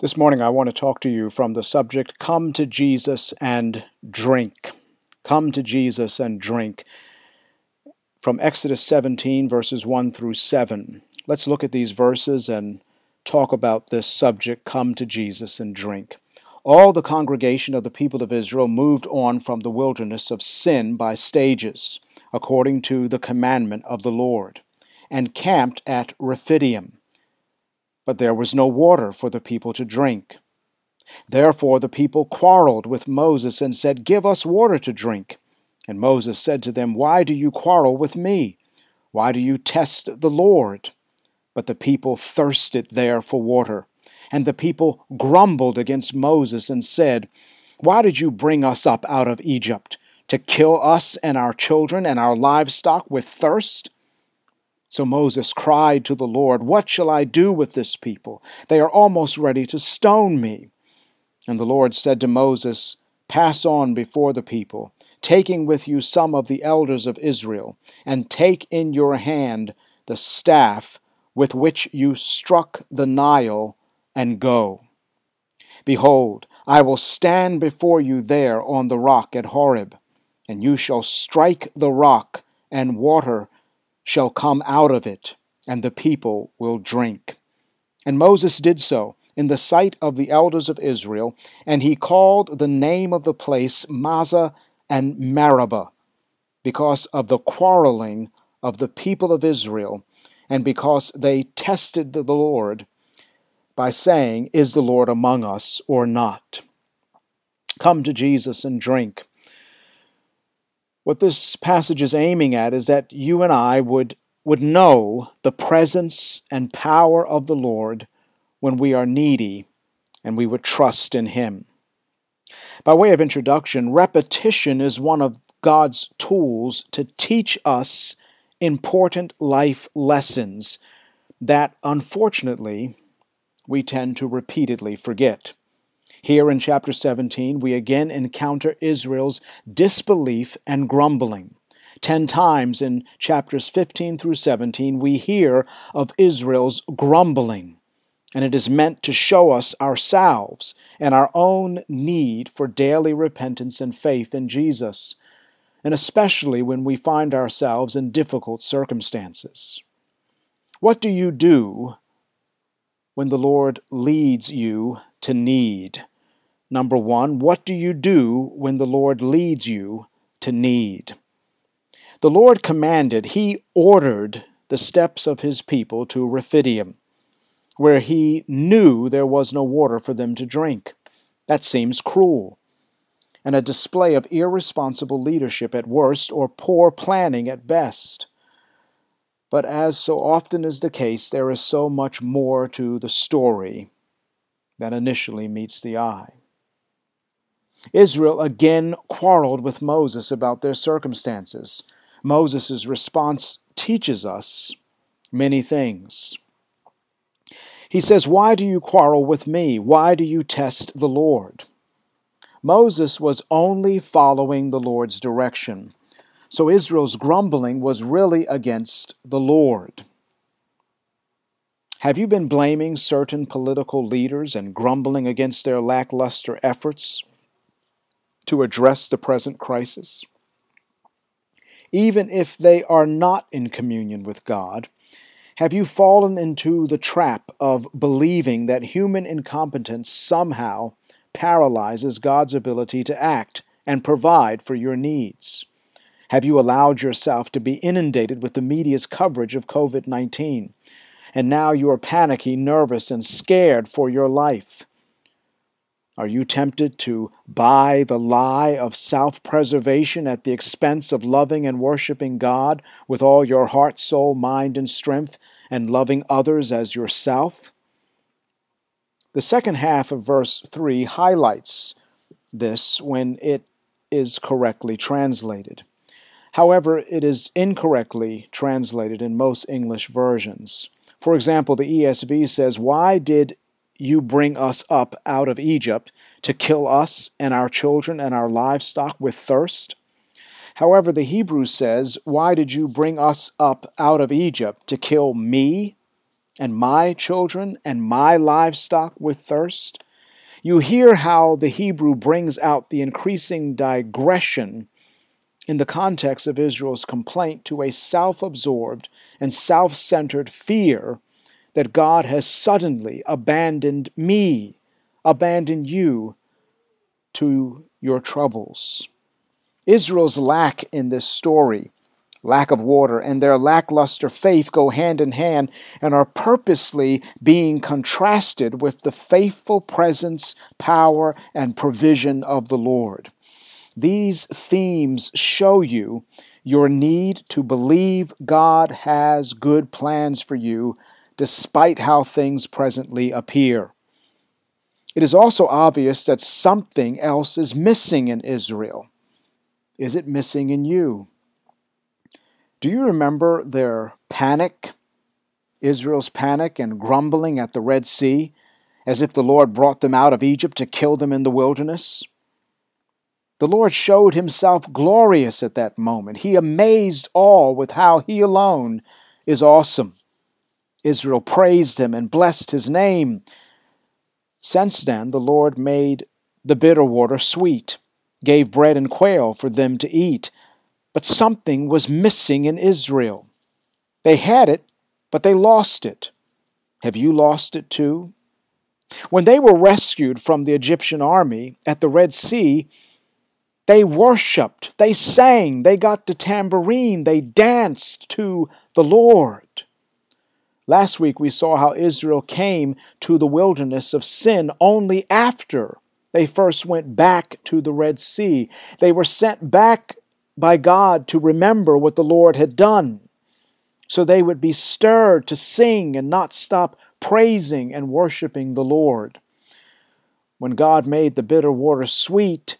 This morning, I want to talk to you from the subject Come to Jesus and Drink. Come to Jesus and drink. From Exodus 17, verses 1 through 7. Let's look at these verses and talk about this subject Come to Jesus and drink. All the congregation of the people of Israel moved on from the wilderness of sin by stages, according to the commandment of the Lord, and camped at Rephidim but there was no water for the people to drink. Therefore the people quarreled with Moses and said, Give us water to drink. And Moses said to them, Why do you quarrel with me? Why do you test the Lord? But the people thirsted there for water. And the people grumbled against Moses and said, Why did you bring us up out of Egypt? To kill us and our children and our livestock with thirst? So Moses cried to the Lord, What shall I do with this people? They are almost ready to stone me. And the Lord said to Moses, Pass on before the people, taking with you some of the elders of Israel, and take in your hand the staff with which you struck the Nile, and go. Behold, I will stand before you there on the rock at Horeb, and you shall strike the rock, and water shall come out of it, and the people will drink. And Moses did so in the sight of the elders of Israel, and he called the name of the place Massah and Meribah, because of the quarreling of the people of Israel, and because they tested the Lord by saying, Is the Lord among us or not? Come to Jesus and drink. What this passage is aiming at is that you and I would, would know the presence and power of the Lord when we are needy and we would trust in Him. By way of introduction, repetition is one of God's tools to teach us important life lessons that, unfortunately, we tend to repeatedly forget. Here in chapter 17, we again encounter Israel's disbelief and grumbling. Ten times in chapters 15 through 17, we hear of Israel's grumbling, and it is meant to show us ourselves and our own need for daily repentance and faith in Jesus, and especially when we find ourselves in difficult circumstances. What do you do when the Lord leads you to need? Number one, what do you do when the Lord leads you to need? The Lord commanded, He ordered the steps of His people to Rephidim, where He knew there was no water for them to drink. That seems cruel and a display of irresponsible leadership at worst or poor planning at best. But as so often is the case, there is so much more to the story than initially meets the eye. Israel again quarreled with Moses about their circumstances. Moses' response teaches us many things. He says, Why do you quarrel with me? Why do you test the Lord? Moses was only following the Lord's direction. So Israel's grumbling was really against the Lord. Have you been blaming certain political leaders and grumbling against their lackluster efforts to address the present crisis? Even if they are not in communion with God, have you fallen into the trap of believing that human incompetence somehow paralyzes God's ability to act and provide for your needs? Have you allowed yourself to be inundated with the media's coverage of COVID 19? And now you are panicky, nervous, and scared for your life. Are you tempted to buy the lie of self preservation at the expense of loving and worshiping God with all your heart, soul, mind, and strength, and loving others as yourself? The second half of verse 3 highlights this when it is correctly translated. However, it is incorrectly translated in most English versions. For example, the ESV says, Why did you bring us up out of Egypt to kill us and our children and our livestock with thirst? However, the Hebrew says, Why did you bring us up out of Egypt to kill me and my children and my livestock with thirst? You hear how the Hebrew brings out the increasing digression in the context of Israel's complaint to a self absorbed and self centered fear that God has suddenly abandoned me, abandoned you to your troubles. Israel's lack in this story, lack of water, and their lackluster faith go hand in hand and are purposely being contrasted with the faithful presence, power, and provision of the Lord. These themes show you your need to believe God has good plans for you despite how things presently appear. It is also obvious that something else is missing in Israel. Is it missing in you? Do you remember their panic, Israel's panic and grumbling at the Red Sea, as if the Lord brought them out of Egypt to kill them in the wilderness? The Lord showed himself glorious at that moment. He amazed all with how he alone is awesome. Israel praised him and blessed his name. Since then, the Lord made the bitter water sweet, gave bread and quail for them to eat. But something was missing in Israel. They had it, but they lost it. Have you lost it too? When they were rescued from the Egyptian army at the Red Sea, they worshiped, they sang, they got the tambourine, they danced to the Lord. Last week we saw how Israel came to the wilderness of sin only after they first went back to the Red Sea. They were sent back by God to remember what the Lord had done, so they would be stirred to sing and not stop praising and worshiping the Lord. When God made the bitter water sweet,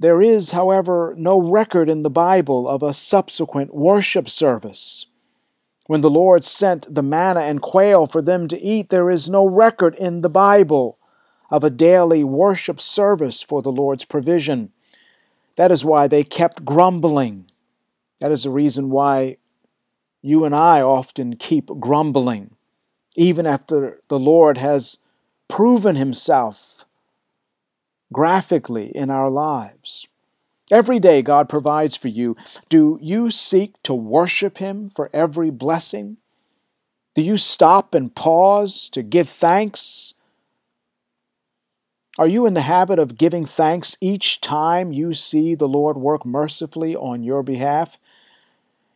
there is, however, no record in the Bible of a subsequent worship service. When the Lord sent the manna and quail for them to eat, there is no record in the Bible of a daily worship service for the Lord's provision. That is why they kept grumbling. That is the reason why you and I often keep grumbling, even after the Lord has proven himself graphically in our lives. Every day God provides for you. Do you seek to worship Him for every blessing? Do you stop and pause to give thanks? Are you in the habit of giving thanks each time you see the Lord work mercifully on your behalf?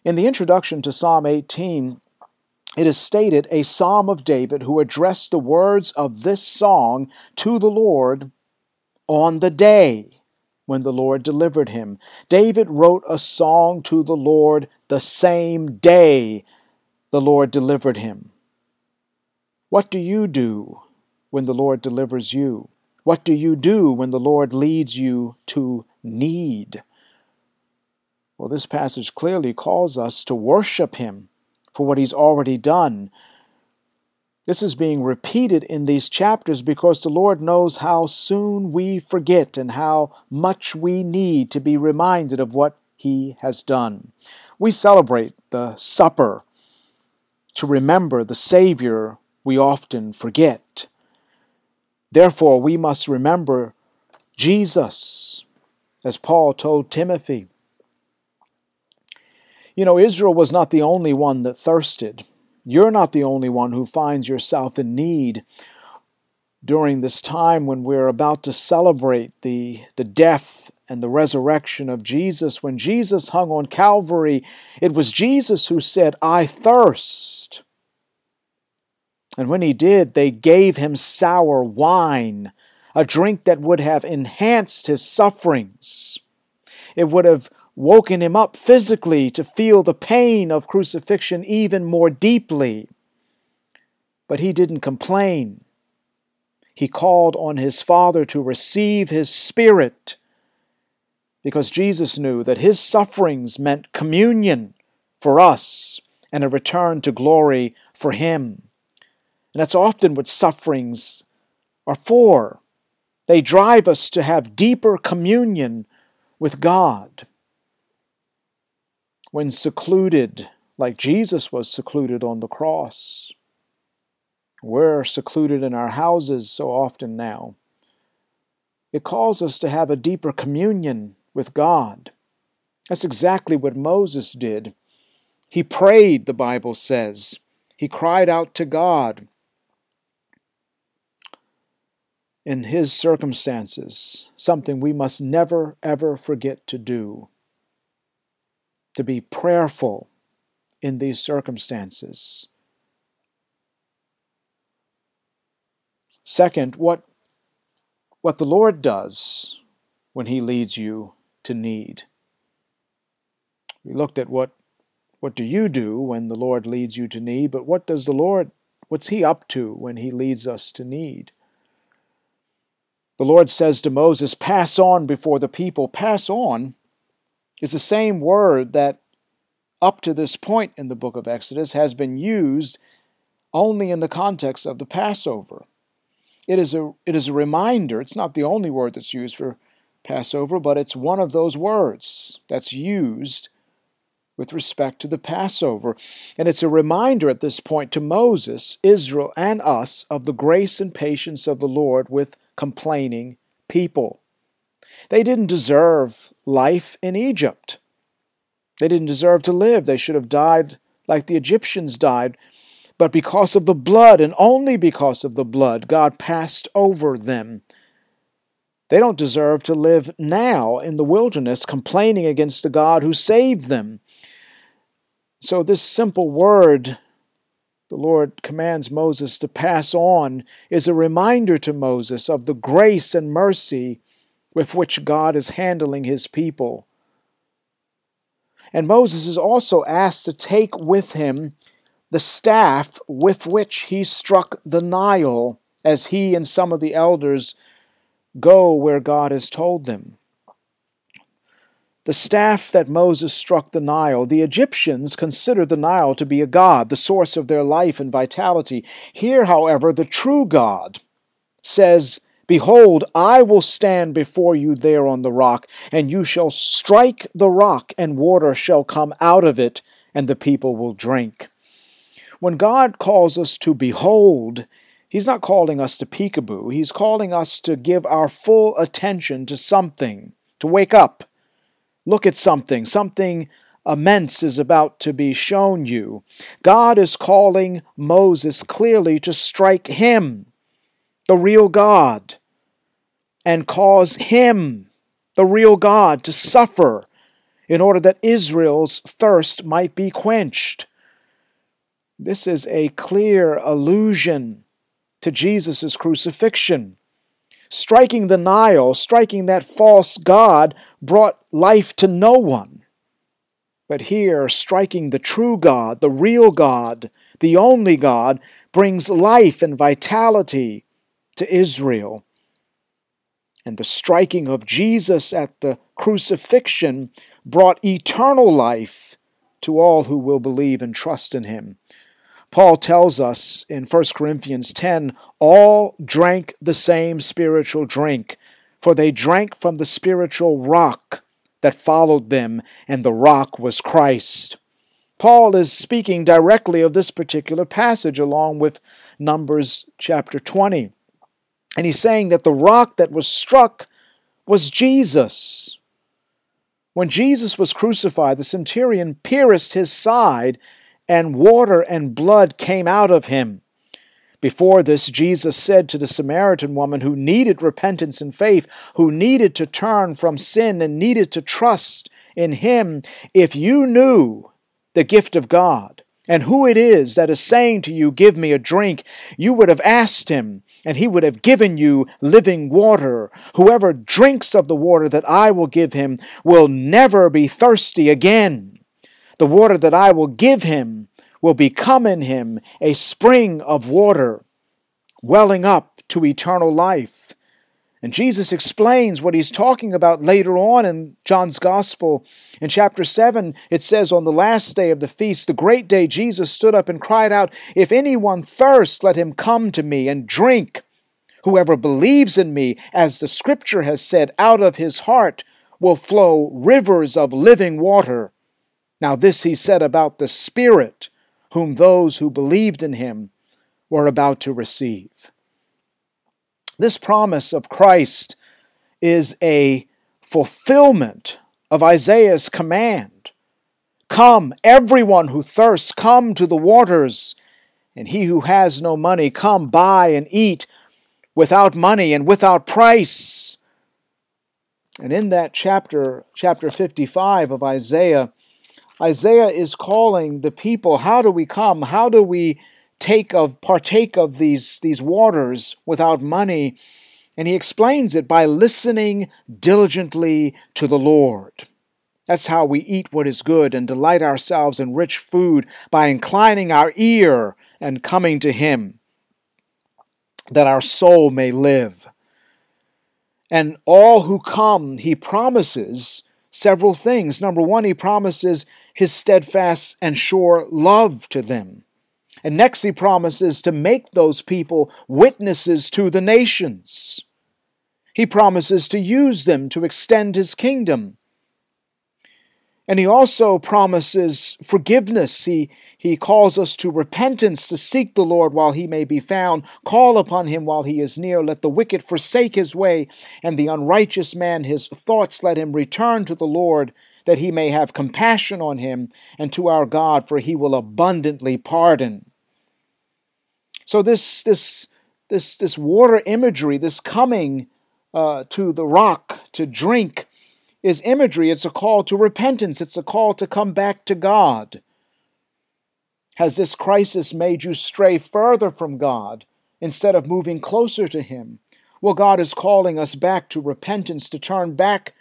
In the introduction to Psalm 18, it is stated a psalm of David who addressed the words of this song to the Lord on the day when the Lord delivered him. David wrote a song to the Lord the same day the Lord delivered him. What do you do when the Lord delivers you? What do you do when the Lord leads you to need? Well, this passage clearly calls us to worship Him for what He's already done this is being repeated in these chapters because the Lord knows how soon we forget and how much we need to be reminded of what He has done. We celebrate the supper to remember the Savior we often forget. Therefore, we must remember Jesus, as Paul told Timothy. You know, Israel was not the only one that thirsted. You're not the only one who finds yourself in need during this time when we're about to celebrate the, the death and the resurrection of Jesus. When Jesus hung on Calvary, it was Jesus who said, I thirst. And when he did, they gave him sour wine, a drink that would have enhanced his sufferings. It would have woken him up physically to feel the pain of crucifixion even more deeply. But he didn't complain. He called on his Father to receive his Spirit because Jesus knew that his sufferings meant communion for us and a return to glory for him. And that's often what sufferings are for. They drive us to have deeper communion with God when secluded, like Jesus was secluded on the cross. We're secluded in our houses so often now. It calls us to have a deeper communion with God. That's exactly what Moses did. He prayed, the Bible says. He cried out to God. In his circumstances, something we must never, ever forget to do to be prayerful in these circumstances. Second, what, what the Lord does when He leads you to need. We looked at what what do you do when the Lord leads you to need, but what does the Lord what's he up to when he leads us to need? The Lord says to Moses, "Pass on before the people." Pass on is the same word that up to this point in the book of Exodus has been used only in the context of the Passover. It is a it is a reminder, it's not the only word that's used for Passover, but it's one of those words that's used with respect to the Passover. And it's a reminder at this point to Moses, Israel, and us of the grace and patience of the Lord with complaining people. They didn't deserve life in Egypt. They didn't deserve to live. They should have died like the Egyptians died. But because of the blood, and only because of the blood, God passed over them. They don't deserve to live now in the wilderness complaining against the God who saved them. So, this simple word the Lord commands Moses to pass on is a reminder to Moses of the grace and mercy with which God is handling his people. And Moses is also asked to take with him the staff with which he struck the Nile as he and some of the elders go where God has told them the staff that Moses struck the Nile, the Egyptians considered the Nile to be a god, the source of their life and vitality. Here, however, the true God says, Behold, I will stand before you there on the rock, and you shall strike the rock, and water shall come out of it, and the people will drink. When God calls us to behold, He's not calling us to peekaboo. He's calling us to give our full attention to something, to wake up, Look at something. Something immense is about to be shown you. God is calling Moses clearly to strike him, the real God, and cause him, the real God, to suffer in order that Israel's thirst might be quenched. This is a clear allusion to Jesus' crucifixion. Striking the Nile, striking that false god, brought life to no one. But here, striking the true God, the real God, the only God, brings life and vitality to Israel. And the striking of Jesus at the crucifixion brought eternal life to all who will believe and trust in him. Paul tells us in 1 Corinthians 10 all drank the same spiritual drink, for they drank from the spiritual rock that followed them, and the rock was Christ. Paul is speaking directly of this particular passage along with Numbers chapter 20. And he's saying that the rock that was struck was Jesus. When Jesus was crucified, the centurion pierced his side and water and blood came out of him. Before this, Jesus said to the Samaritan woman who needed repentance and faith, who needed to turn from sin and needed to trust in Him, if you knew the gift of God and who it is that is saying to you, Give me a drink, you would have asked Him, and He would have given you living water. Whoever drinks of the water that I will give him will never be thirsty again. The water that I will give him will become in him a spring of water, welling up to eternal life. And Jesus explains what he's talking about later on in John's Gospel. In chapter 7, it says, On the last day of the feast, the great day, Jesus stood up and cried out, If anyone thirst, let him come to me and drink. Whoever believes in me, as the scripture has said, out of his heart will flow rivers of living water. Now, this he said about the Spirit, whom those who believed in him we're about to receive. This promise of Christ is a fulfillment of Isaiah's command Come, everyone who thirsts, come to the waters, and he who has no money, come buy and eat without money and without price. And in that chapter, chapter 55 of Isaiah, Isaiah is calling the people, how do we come? How do we take of partake of these, these waters without money? And he explains it by listening diligently to the Lord. That's how we eat what is good and delight ourselves in rich food by inclining our ear and coming to Him, that our soul may live. And all who come, He promises several things. Number one, He promises His steadfast and sure love to them. And next, He promises to make those people witnesses to the nations. He promises to use them to extend his kingdom. And he also promises forgiveness. He, he calls us to repentance, to seek the Lord while he may be found, call upon him while he is near. Let the wicked forsake his way, and the unrighteous man his thoughts. Let him return to the Lord, that he may have compassion on him, and to our God, for he will abundantly pardon. So this this this this water imagery, this coming uh, to the rock to drink is imagery. It's a call to repentance, it's a call to come back to God. Has this crisis made you stray further from God instead of moving closer to Him? Well, God is calling us back to repentance, to turn back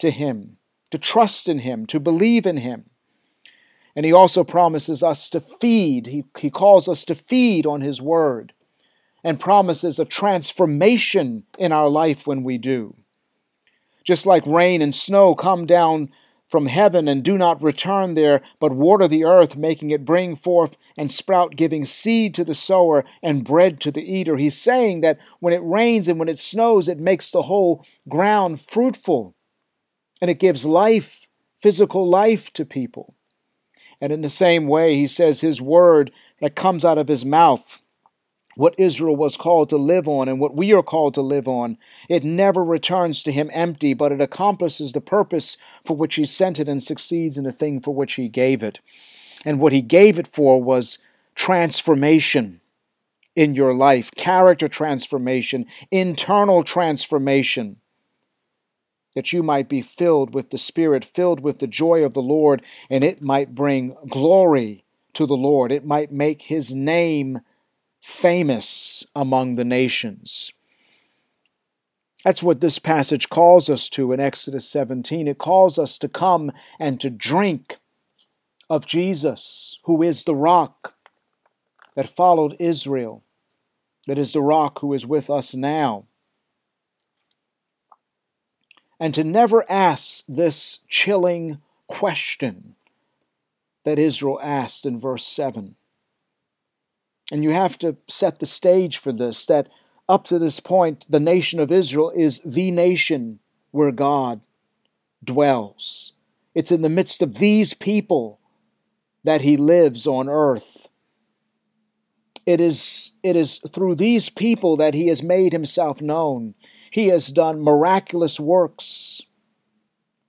to Him, to trust in Him, to believe in Him. And He also promises us to feed. He, he calls us to feed on His Word and promises a transformation in our life when we do. Just like rain and snow come down from heaven and do not return there, but water the earth, making it bring forth and sprout, giving seed to the sower and bread to the eater. He's saying that when it rains and when it snows, it makes the whole ground fruitful and it gives life, physical life to people. And in the same way, he says his word that comes out of his mouth what Israel was called to live on and what we are called to live on. It never returns to him empty, but it accomplishes the purpose for which he sent it and succeeds in the thing for which he gave it. And what he gave it for was transformation in your life, character transformation, internal transformation. That you might be filled with the Spirit, filled with the joy of the Lord, and it might bring glory to the Lord. It might make his name famous among the nations. That's what this passage calls us to in Exodus 17. It calls us to come and to drink of Jesus, who is the rock that followed Israel, that is the rock who is with us now. And to never ask this chilling question that Israel asked in verse 7 and you have to set the stage for this that up to this point, the nation of Israel is the nation where God dwells. It's in the midst of these people that he lives on earth. It is, it is through these people that he has made himself known. He has done miraculous works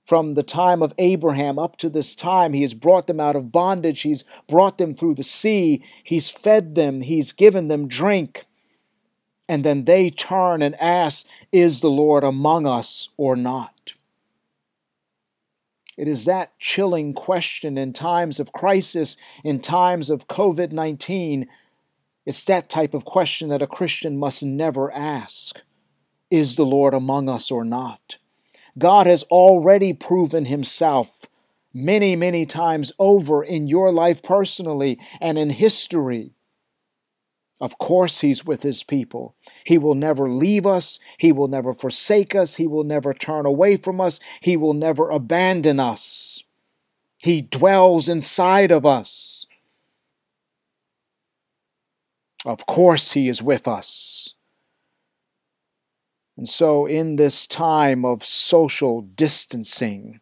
from the time of Abraham up to this time. He has brought them out of bondage. He's brought them through the sea. He's fed them. He's given them drink. And then they turn and ask, Is the Lord among us or not? It is that chilling question in times of crisis, in times of COVID 19. It's that type of question that a Christian must never ask Is the Lord among us or not? God has already proven himself many, many times over in your life personally and in history. Of course, He's with His people. He will never leave us. He will never forsake us. He will never turn away from us. He will never abandon us. He dwells inside of us. Of course, He is with us. And so, in this time of social distancing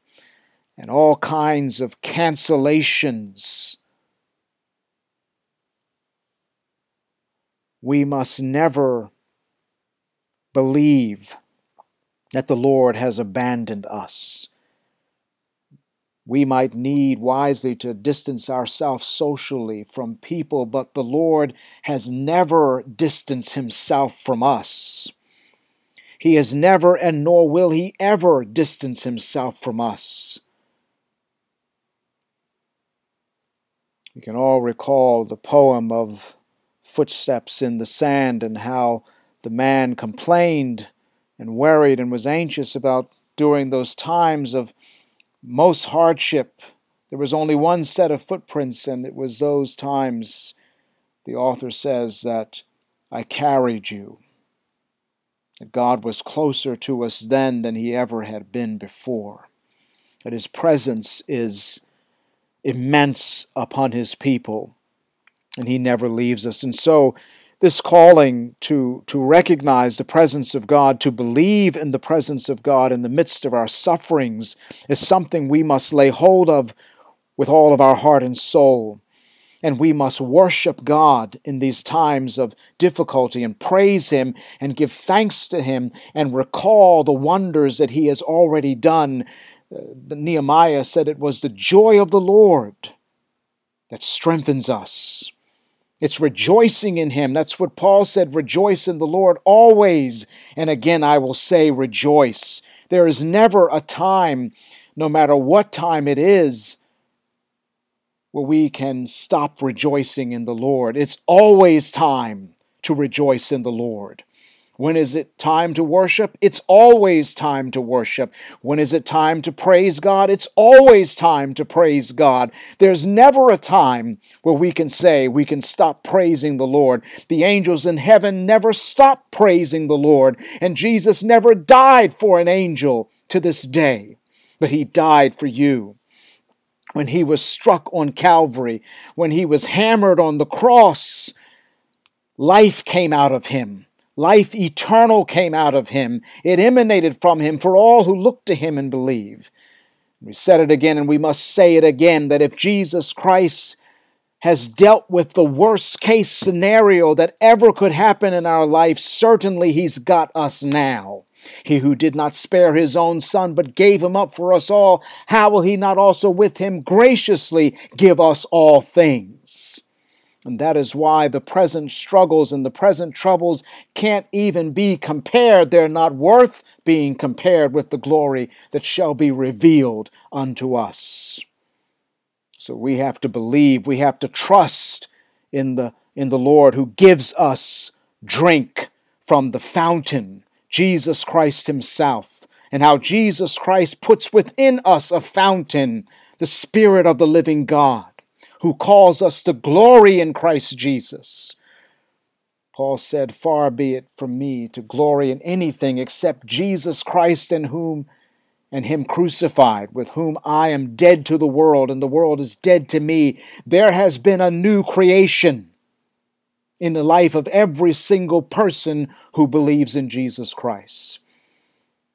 and all kinds of cancellations, we must never believe that the Lord has abandoned us. We might need wisely to distance ourselves socially from people, but the Lord has never distanced himself from us. He has never and nor will he ever distance himself from us. We can all recall the poem of Footsteps in the Sand and how the man complained and worried and was anxious about during those times of most hardship. There was only one set of footprints, and it was those times, the author says, that I carried you. That God was closer to us then than he ever had been before. That his presence is immense upon his people, and he never leaves us. And so, this calling to, to recognize the presence of God, to believe in the presence of God in the midst of our sufferings, is something we must lay hold of with all of our heart and soul. And we must worship God in these times of difficulty and praise Him and give thanks to Him and recall the wonders that He has already done. Uh, Nehemiah said it was the joy of the Lord that strengthens us. It's rejoicing in Him. That's what Paul said rejoice in the Lord always. And again, I will say rejoice. There is never a time, no matter what time it is, where we can stop rejoicing in the Lord. It's always time to rejoice in the Lord. When is it time to worship? It's always time to worship. When is it time to praise God? It's always time to praise God. There's never a time where we can say we can stop praising the Lord. The angels in heaven never stop praising the Lord, and Jesus never died for an angel to this day, but he died for you. When he was struck on Calvary, when he was hammered on the cross, life came out of him. Life eternal came out of him. It emanated from him for all who look to him and believe. We said it again and we must say it again that if Jesus Christ has dealt with the worst case scenario that ever could happen in our life, certainly he's got us now. He who did not spare his own son, but gave him up for us all, how will he not also with him graciously give us all things? And that is why the present struggles and the present troubles can't even be compared. They're not worth being compared with the glory that shall be revealed unto us. So we have to believe, we have to trust in the, in the Lord who gives us drink from the fountain, Jesus Christ Himself, and how Jesus Christ puts within us a fountain, the Spirit of the living God who calls us to glory in Christ Jesus. Paul said, Far be it from me to glory in anything except Jesus Christ in whom and him crucified, with whom I am dead to the world, and the world is dead to me. There has been a new creation in the life of every single person who believes in Jesus Christ.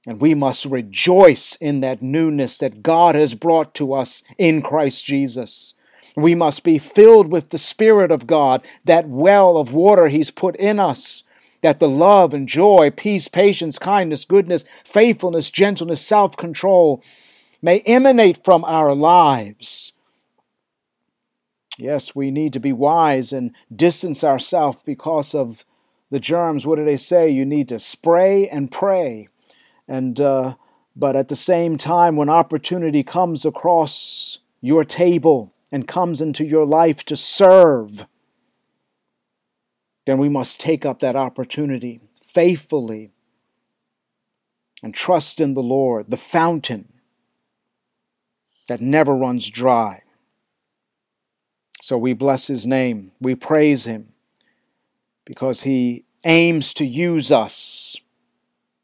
And we must rejoice in that newness that God has brought to us in Christ Jesus. We must be filled with the Spirit of God, that well of water He's put in us, that the love and joy, peace, patience, kindness, goodness, faithfulness, gentleness, self control may emanate from our lives. Yes, we need to be wise and distance ourselves because of the germs. What do they say? You need to spray and pray. And, uh, but at the same time, when opportunity comes across your table, and comes into your life to serve, then we must take up that opportunity faithfully and trust in the Lord, the fountain that never runs dry. So we bless his name, we praise him because he aims to use us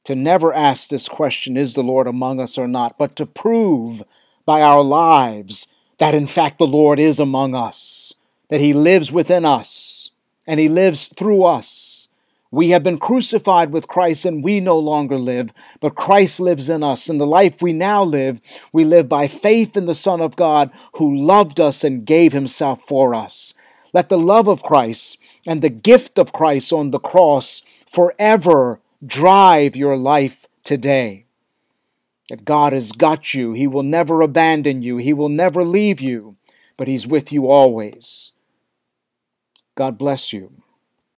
to never ask this question, is the Lord among us or not, but to prove by our lives that in fact the Lord is among us, that He lives within us, and He lives through us. We have been crucified with Christ and we no longer live, but Christ lives in us. And the life we now live, we live by faith in the Son of God who loved us and gave Himself for us. Let the love of Christ and the gift of Christ on the cross forever drive your life today. That God has got you. He will never abandon you. He will never leave you, but He's with you always. God bless you.